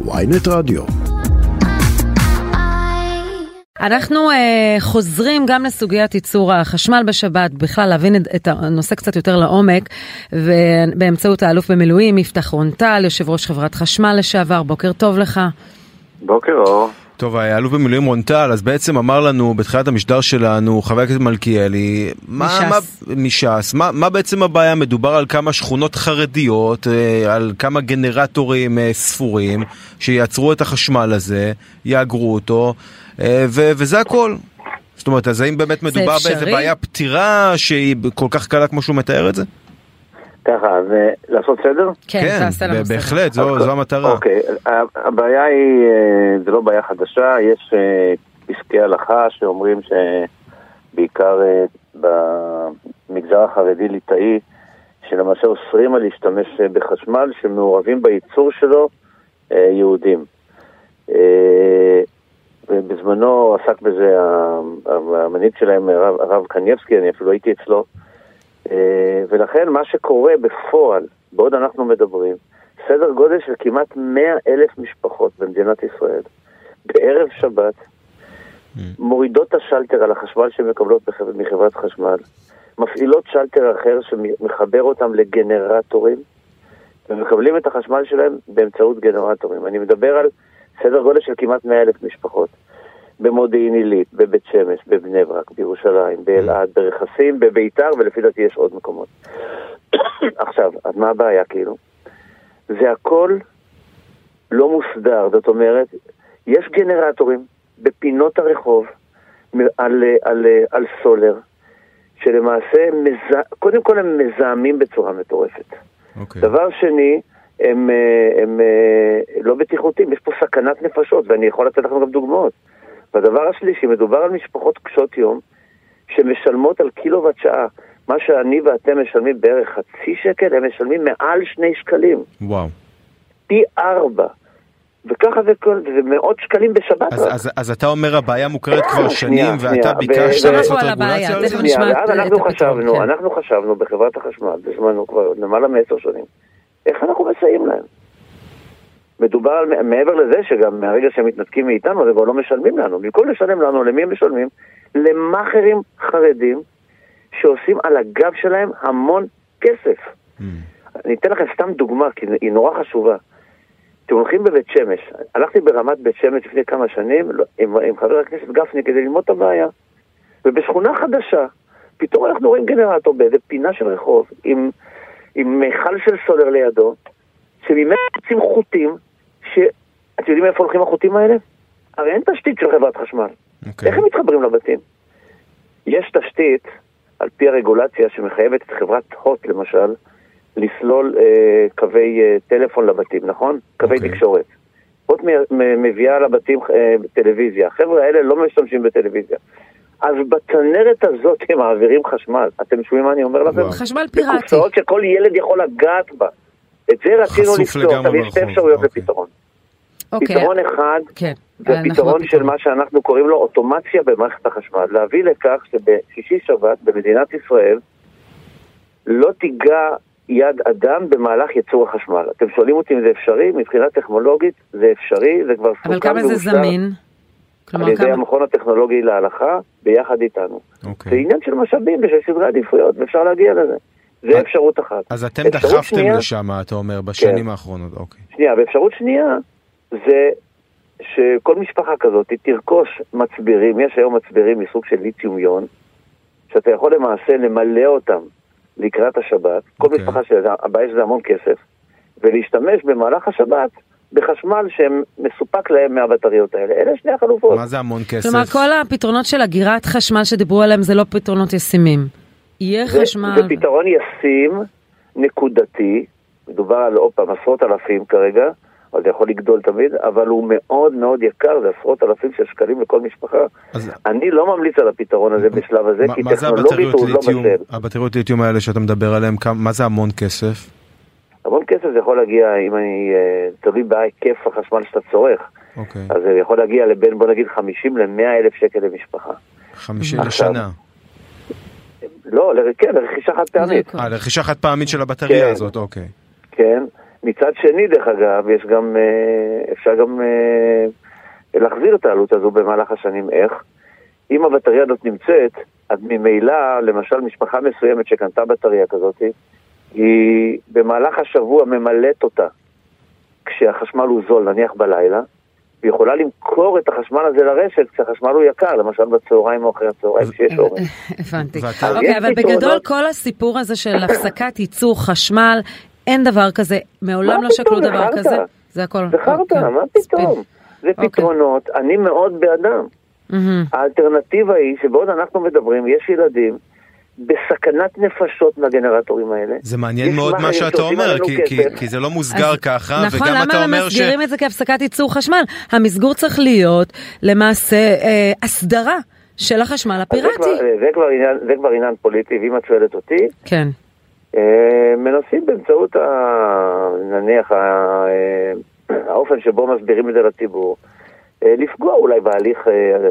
ויינט רדיו. אנחנו uh, חוזרים גם לסוגיית ייצור החשמל בשבת, בכלל להבין את הנושא קצת יותר לעומק, ובאמצעות האלוף במילואים יפתח רונטל, יושב ראש חברת חשמל לשעבר, בוקר טוב לך. בוקר אור. טוב, האלוף במילואים רונטל, אז בעצם אמר לנו בתחילת המשדר שלנו, חבר הכנסת מלכיאלי, מש"ס, מה, מש"ס, מה, מה בעצם הבעיה? מדובר על כמה שכונות חרדיות, אה, על כמה גנרטורים אה, ספורים, שייצרו את החשמל הזה, יאגרו אותו, אה, ו- וזה הכל. זאת אומרת, אז האם באמת מדובר באיזה בעיה פתירה שהיא כל כך קלה כמו שהוא מתאר את זה? ככה, אז אה, לעשות סדר? כן, כן. בהחלט, זו, זו המטרה. אוקיי, הבעיה היא, אה, זה לא בעיה חדשה, יש אה, פסקי הלכה שאומרים שבעיקר במגזר החרדי-ליטאי, שלמעשה אוסרים על להשתמש בחשמל שמעורבים בייצור שלו יהודים. ובזמנו עסק בזה המנהיג שלהם, הרב, הרב קניבסקי, אני אפילו הייתי אצלו. אה, ולכן מה שקורה בפועל, בעוד אנחנו מדברים, סדר גודל של כמעט 100 אלף משפחות במדינת ישראל, בערב שבת, mm. מורידות את השלטר על החשמל שהן מקבלות מחברת חשמל, מפעילות שלטר אחר שמחבר אותם לגנרטורים, ומקבלים את החשמל שלהם באמצעות גנרטורים. אני מדבר על סדר גודל של כמעט 100 אלף משפחות. במודיעין עילית, בבית שמש, בבני ברק, בירושלים, באלעד, ברכסים, בביתר, ולפי דעתי יש עוד מקומות. עכשיו, אז מה הבעיה כאילו? זה הכל לא מוסדר, זאת אומרת, יש גנרטורים בפינות הרחוב על, על, על, על סולר, שלמעשה, מזה... קודם כל הם מזהמים בצורה מטורפת. Okay. אוקיי. דבר שני, הם, הם, הם לא בטיחותיים, יש פה סכנת נפשות, ואני יכול לתת לכם גם דוגמאות. והדבר השלישי, מדובר על משפחות קשות יום שמשלמות על קילוואט שעה. מה שאני ואתם משלמים בערך חצי שקל, הם משלמים מעל שני שקלים. וואו. פי ארבע. וככה זה, כל, זה מאות שקלים בשבת אז, אז, אז אתה אומר הבעיה מוכרת כבר שנים ואתה ביקשת לעשות רגולציה על זה? ואז אנחנו חשבנו, כן. אנחנו חשבנו בחברת החשמל בזמנו כבר למעלה מעשר שנים, איך אנחנו מסייעים להם? מדובר על, מעבר לזה שגם מהרגע שהם מתנתקים מאיתנו, אז הם כבר לא משלמים לנו. במקום לשלם לנו, למי הם משלמים? למאכערים חרדים שעושים על הגב שלהם המון כסף. Mm. אני אתן לכם סתם דוגמה, כי היא נורא חשובה. אתם הולכים בבית שמש, הלכתי ברמת בית שמש לפני כמה שנים לא, עם, עם חבר הכנסת גפני כדי ללמוד את הבעיה. ובשכונה חדשה, פתאום אנחנו רואים גנרטור באיזה פינה של רחוב עם, עם מיכל של סולר לידו, שממנו יוצאים חוטים שאתם יודעים איפה הולכים החוטים האלה? הרי אין תשתית של חברת חשמל. Okay. אוקיי. איך הם מתחברים לבתים? יש תשתית, על פי הרגולציה, שמחייבת את חברת הוט, למשל, לסלול אה, קווי אה, טלפון לבתים, נכון? קווי okay. אוקיי. תקשורת. הוט מביאה לבתים אה, טלוויזיה. החבר'ה האלה לא משתמשים בטלוויזיה. אז בצנרת הזאת הם מעבירים חשמל. אתם שומעים מה אני אומר לכם? חשמל פיראטי. בקופסאות שכל ילד יכול לגעת בה. את זה רצינו לפתור, אבל יש שתי אפשרויות אוקיי. לפתרון. אוקיי. פתרון אחד, כן. זה פתרון של מה שאנחנו קוראים לו אוטומציה במערכת החשמל. להביא לכך שבשישי שבת במדינת ישראל לא תיגע יד אדם במהלך ייצור החשמל. אתם שואלים אותי אם זה אפשרי? מבחינה טכנולוגית זה אפשרי, זה כבר סוכם אבל כמה זה זמין? על ידי כמה... המכון הטכנולוגי להלכה, ביחד איתנו. אוקיי. זה עניין של משאבים ושל סדרי עדיפויות, ואפשר להגיע לזה. זה אפשרות אחת. אז אתם דחפתם שנייה, לשם, אתה אומר, בשנים כן. האחרונות, אוקיי. שנייה, ואפשרות שנייה זה שכל משפחה כזאת תרכוש מצברים, יש היום מצברים מסוג של ליתיום יון, שאתה יכול למעשה למלא אותם לקראת השבת, כל okay. אוקיי. משפחה שהבעיה שזה המון כסף, ולהשתמש במהלך השבת בחשמל שמסופק להם מהבטריות האלה. אלה שני החלופות. מה זה המון כסף? כלומר, כל הפתרונות של אגירת חשמל שדיברו עליהם זה לא פתרונות ישימים. יהיה זה, חשמל... זה פתרון ישים, נקודתי, מדובר על עוד פעם עשרות אלפים כרגע, אבל זה יכול לגדול תמיד, אבל הוא מאוד מאוד יקר, זה עשרות אלפים של שקלים לכל משפחה. אז... אני לא ממליץ על הפתרון הזה בשלב הזה, כי טכנולוגית הוא לא בשל. הבטריות ליטיום האלה שאתה מדבר עליהן, מה זה המון כסף? המון כסף זה יכול להגיע, אם אני, אה, תלוי בהיקף החשמל שאתה צורך. אוקיי. אז זה יכול להגיע לבין, בוא נגיד, 50 ל-100 אלף שקל למשפחה. 50 לשנה. לא, כן, לרכישה חד פעמית. אה, לרכישה חד פעמית של הבטריה כן. הזאת, אוקיי. כן. מצד שני, דרך אגב, יש גם, אה, אפשר גם אה, להחזיר את העלות הזו במהלך השנים. איך? אם הבטריה הזאת נמצאת, אז ממילא, למשל משפחה מסוימת שקנתה בטריה כזאת, היא במהלך השבוע ממלאת אותה כשהחשמל הוא זול, נניח בלילה, יכולה למכור את החשמל הזה לרשת כשהחשמל הוא יקר, למשל בצהריים או אחרי הצהריים כשיש אורן. הבנתי. אוקיי, אבל. בגדול כל הסיפור הזה של הפסקת ייצור חשמל, אין דבר כזה, מעולם לא שקלו דבר? כזה. זה הכל. זה חרטא, אוקיי. מה. פתאום? זה אוקיי. פתרונות, אני מאוד בעדם. האלטרנטיבה היא שבעוד אנחנו מדברים, יש ילדים בסכנת נפשות מהגנרטורים האלה. זה מעניין מאוד מה שאתה אומר, כי- כי- כסף. כי זה לא מוסגר אז- ככה, נכון, וגם אתה למה אומר הם ש... מסגירים את זה כהפסקת ייצור חשמל? המסגור צריך להיות למעשה אה, הסדרה של החשמל אז זה הפיראטי. כבר- זה כבר עניין- זה כבר עניין פוליטי, ואם את שואלת אותי, כן. אה, מנסים באמצעות, ה- נניח, ה- אה, האופן שבו מסבירים את זה לציבור, אה, לפגוע אולי בהליך, אה,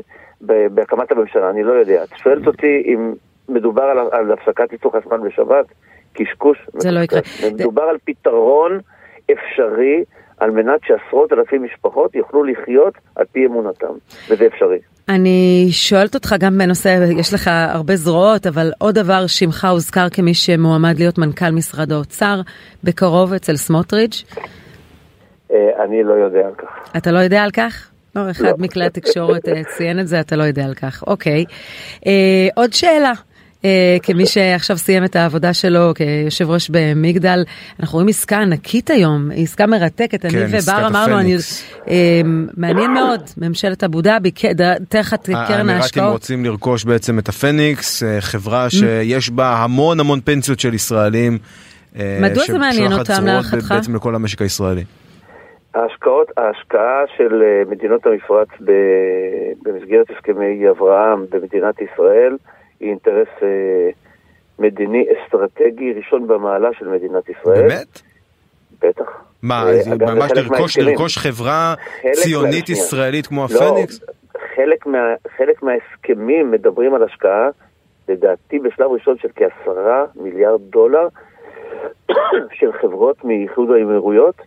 בהקמת הממשלה, אני לא יודע. את שואלת אותי אם מדובר על, על הפסקת ייצור חשמל בשבת? קשקוש. זה לא יקרה. מדובר על פתרון אפשרי על מנת שעשרות אלפי משפחות יוכלו לחיות על פי אמונתם, וזה אפשרי. אני שואלת אותך גם בנושא, יש לך הרבה זרועות, אבל עוד דבר, שמך הוזכר כמי שמועמד להיות מנכ"ל משרד האוצר בקרוב אצל סמוטריץ'. אה, אני לא יודע על כך. אתה לא יודע על כך? לא, אחד לא. מכלי התקשורת אה, ציין את זה, אתה לא יודע על כך. אוקיי. אה, עוד שאלה. אה, כמי שעכשיו סיים את העבודה שלו כיושב ראש במגדל, אנחנו רואים עסקה ענקית היום, עסקה מרתקת, כן, אני ובר אמרנו, אני. אה, מעניין מאוד, ממשלת אבו דאבי, תחת קרן האמירתים ההשקעות. רוצים לרכוש בעצם את הפניקס, אה, חברה שיש בה המון המון פנסיות של ישראלים. אה, מדוע זה מעניין אותם, להערכתך? בעצם לכל המשק הישראלי. ההשקעות, ההשקעה של אה, מדינות המפרץ ב, במסגרת הסכמי אברהם במדינת ישראל היא אינטרס אה, מדיני אסטרטגי ראשון במעלה של מדינת ישראל. באמת? בטח. מה, אה, זה ממש לרכוש. לרכוש חברה ציונית מה-. ישראלית כמו לא, הפניקס? חלק, מה, חלק מההסכמים מדברים על השקעה, לדעתי בשלב ראשון של כעשרה מיליארד דולר של חברות מאיחוד האמירויות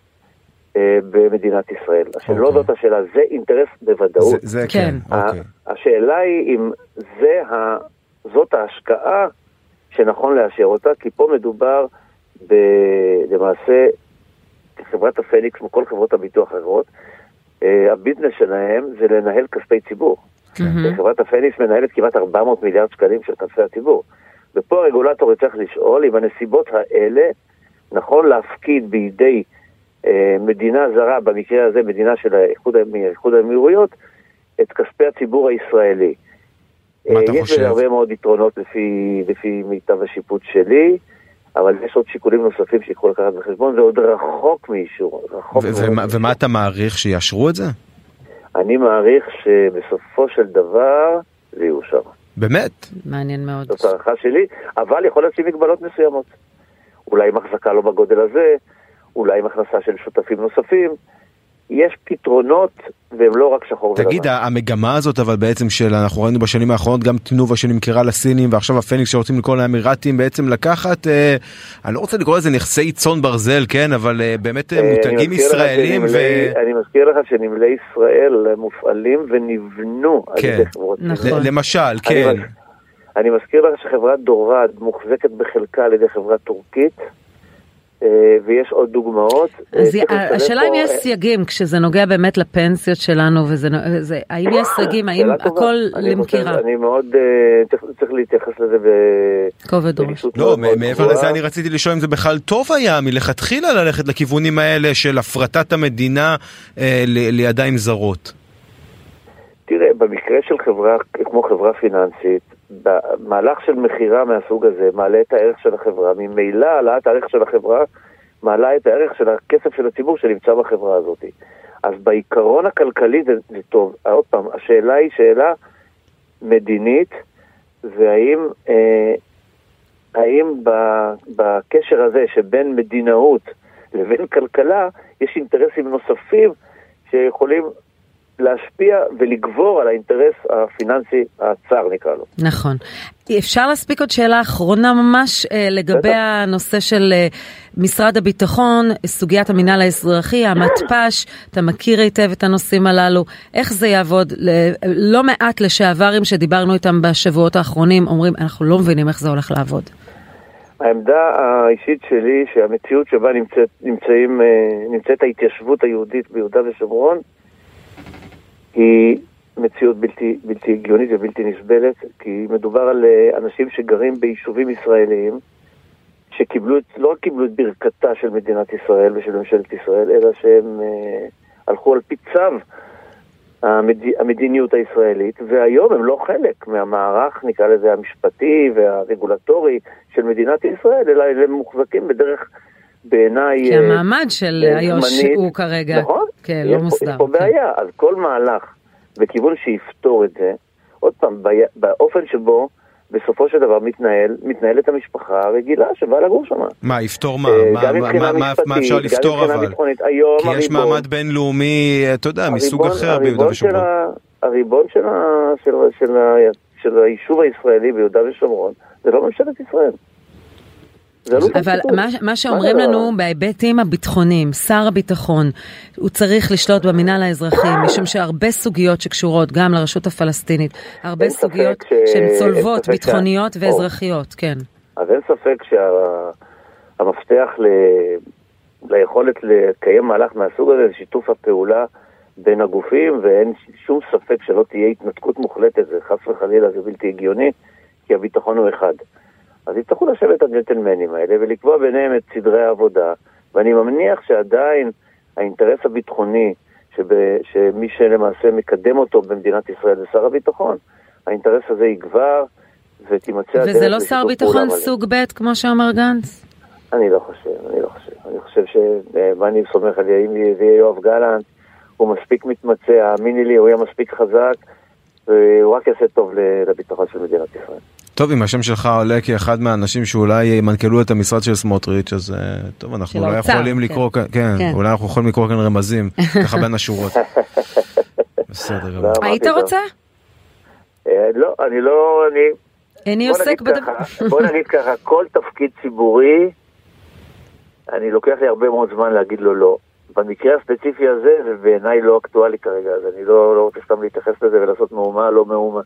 אה, במדינת ישראל. עכשיו, לא אוקיי. זאת השאלה, זה אינטרס בוודאות. זה, זה כן, כן. אוקיי. השאלה היא אם זה ה... זאת ההשקעה שנכון לאשר אותה, כי פה מדובר ב... למעשה, חברת הפניקס, כמו כל חברות הביטוח האחרות, אה, הביזנס שלהם זה לנהל כספי ציבור. מהמם. חברת הפניקס מנהלת כמעט 400 מיליארד שקלים של כספי הציבור. ופה הרגולטור יצטרך לשאול אם הנסיבות האלה נכון להפקיד בידי אה, מדינה זרה, במקרה הזה מדינה של האיחוד, האמירויות, את כספי הציבור הישראלי. מה אתה אה, יש חושב? בזה הרבה מאוד יתרונות לפי, לפי מיטב השיפוט שלי, אבל יש עוד שיקולים נוספים שיקחו לקחת בחשבון, זה עוד רחוק מאישור, רחוק ו- מאישור. ומה אתה מעריך, שיאשרו את זה? אני מעריך שבסופו של דבר זה יאושר. באמת? מעניין מאוד. זאת הערכה שלי, אבל יכול להיות שיהיו מגבלות מסוימות. אולי עם החזקה לא בגודל הזה, אולי עם הכנסה של שותפים נוספים. יש פתרונות, והם לא רק שחור ולבן. תגיד, המגמה הזאת אבל בעצם של, אנחנו ראינו בשנים האחרונות גם תנובה שנמכרה לסינים ועכשיו הפניקס שרוצים לקרוא לאמירתים בעצם לקחת, אה, אני לא רוצה לקרוא לזה נכסי צאן ברזל, כן, אבל אה, באמת אה, אה, אני מותגים ישראלים ו... שנמלי- אני מזכיר לך שנמלי ישראל מופעלים ונבנו על כן. ידי חברות. נכון. למשל, אני כן. מז- אני מזכיר לך שחברת דורד מוחזקת בחלקה על ידי חברה טורקית, ויש עוד דוגמאות. אה, אז השאלה אם יש אה, סייגים כשזה נוגע באמת לפנסיות שלנו וזה זה- האם יש סייגים האם. הכל אני למכירה אני מאוד, אה, צריך- להתייחס לזה ב... כובד ראש. לא, מעבר. לזה אני רציתי לשאול אם זה בכלל טוב היה מלכתחילה ללכת לכיוונים האלה של הפרטת המדינה אה, ל- לידיים זרות. תראה, במקרה של חברה כמו חברה פיננסית, מהלך של מכירה מהסוג הזה מעלה את הערך של החברה, ממילא העלאת הערך של החברה מעלה את הערך של הכסף של הציבור שנמצא בחברה הזאת. אז בעיקרון הכלכלי זה, זה טוב. עוד פעם, השאלה היא שאלה מדינית, והאם אה, האם בקשר הזה שבין מדינאות לבין כלכלה, יש אינטרסים נוספים שיכולים להשפיע ולגבור על האינטרס הפיננסי הצר נקרא לו. נכון. אפשר להספיק עוד שאלה אחרונה ממש אה, לגבי בטח. הנושא של אה, משרד הביטחון, סוגיית המינהל האזרחי, המתפ"ש, אתה מכיר היטב את הנושאים הללו, איך זה יעבוד? לא מעט לשעברים שדיברנו איתם בשבועות האחרונים אומרים, אנחנו לא מבינים איך זה הולך לעבוד. העמדה האישית שלי שהמציאות שבה נמצאת, נמצאים, אה, נמצאת ההתיישבות היהודית ביהודה ושומרון היא מציאות בלתי, בלתי הגיונית ובלתי נסבלת, כי מדובר על אה, אנשים שגרים ביישובים ישראליים, שקיבלו, לא רק קיבלו את ברכתה של מדינת ישראל ושל ממשלת ישראל, אלא שהם אה, הלכו על פי צו המד... המדיניות הישראלית, והיום הם לא חלק מהמערך, נקרא לזה, המשפטי והרגולטורי של מדינת ישראל, אלא הם מוחזקים בדרך... בעיניי... כי המעמד של אה, איו"ש הוא כרגע, נכון, כן, לא מוסדר. יש פה כן. בעיה, אז כל מהלך בכיוון שיפתור את זה, עוד פעם, באופן שבו בסופו של דבר מתנהל, מתנהלת המשפחה הרגילה שבאה לגור שם. מה, יפתור מה? אה, מה, מה, מה, מה אפשר לפתור אבל? היום כי יש מעמד בינלאומי, אתה יודע, מסוג אחר ביהודה ושומרון. הריבון של, של, של, של היישוב הישראלי ביהודה ושומרון זה לא ממשלת ישראל. לא אבל מה, מה שאומרים לנו בהיבטים הביטחוניים, שר הביטחון, הוא צריך לשלוט במינהל האזרחי, משום שהרבה סוגיות שקשורות גם לרשות הפלסטינית, הרבה סוגיות ש... שהן צולבות, ביטחוניות ש... ואזרחיות, כן. אז אין ספק שהמפתח שה... ל... ליכולת לקיים מהלך מהסוג הזה זה שיתוף הפעולה בין הגופים, ואין שום ספק שלא תהיה התנתקות מוחלטת, זה חס וחלילה זה בלתי הגיוני, כי הביטחון הוא אחד. אז יצטרכו לשבת הג'נטלמנים האלה ולקבוע ביניהם את סדרי העבודה, ואני מניח שעדיין האינטרס הביטחוני, שב, שמי שלמעשה מקדם אותו במדינת ישראל זה שר הביטחון, האינטרס הזה יגבר ותימצא הדרך וזה לא שר ביטחון סוג ב' כמו שאמר גנץ? אני לא חושב, אני לא חושב. אני חושב שמה אני סומך על אם זה יהיה יואב גלנט, הוא מספיק מתמצא, האמיני לי, הוא יהיה מספיק חזק, והוא רק יעשה טוב לביטחון של מדינת ישראל. טוב, אם השם שלך עולה כאחד מהאנשים שאולי ינקלו את המשרד של סמוטריץ', אז אה, טוב, אנחנו אולי יכולים לקרוא כאן, כן, כן, אולי אנחנו יכולים לקרוא כאן רמזים, ככה בין השורות. בסדר גמור. היית רוצה? אה, לא, אני לא, אני... איני עוסק בדבר. בוא נגיד ככה, כל תפקיד ציבורי, אני לוקח לי הרבה מאוד זמן להגיד לו לא. במקרה הספציפי הזה, זה בעיניי לא אקטואלי כרגע, אז אני לא, לא רוצה סתם להתייחס לזה ולעשות מהומה, לא מהומה.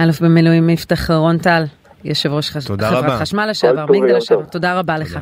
אלוף במילואים יפתח רון טל, יושב ראש חברת חשמל לשעבר, מגדל לשעבר, תודה רבה לך.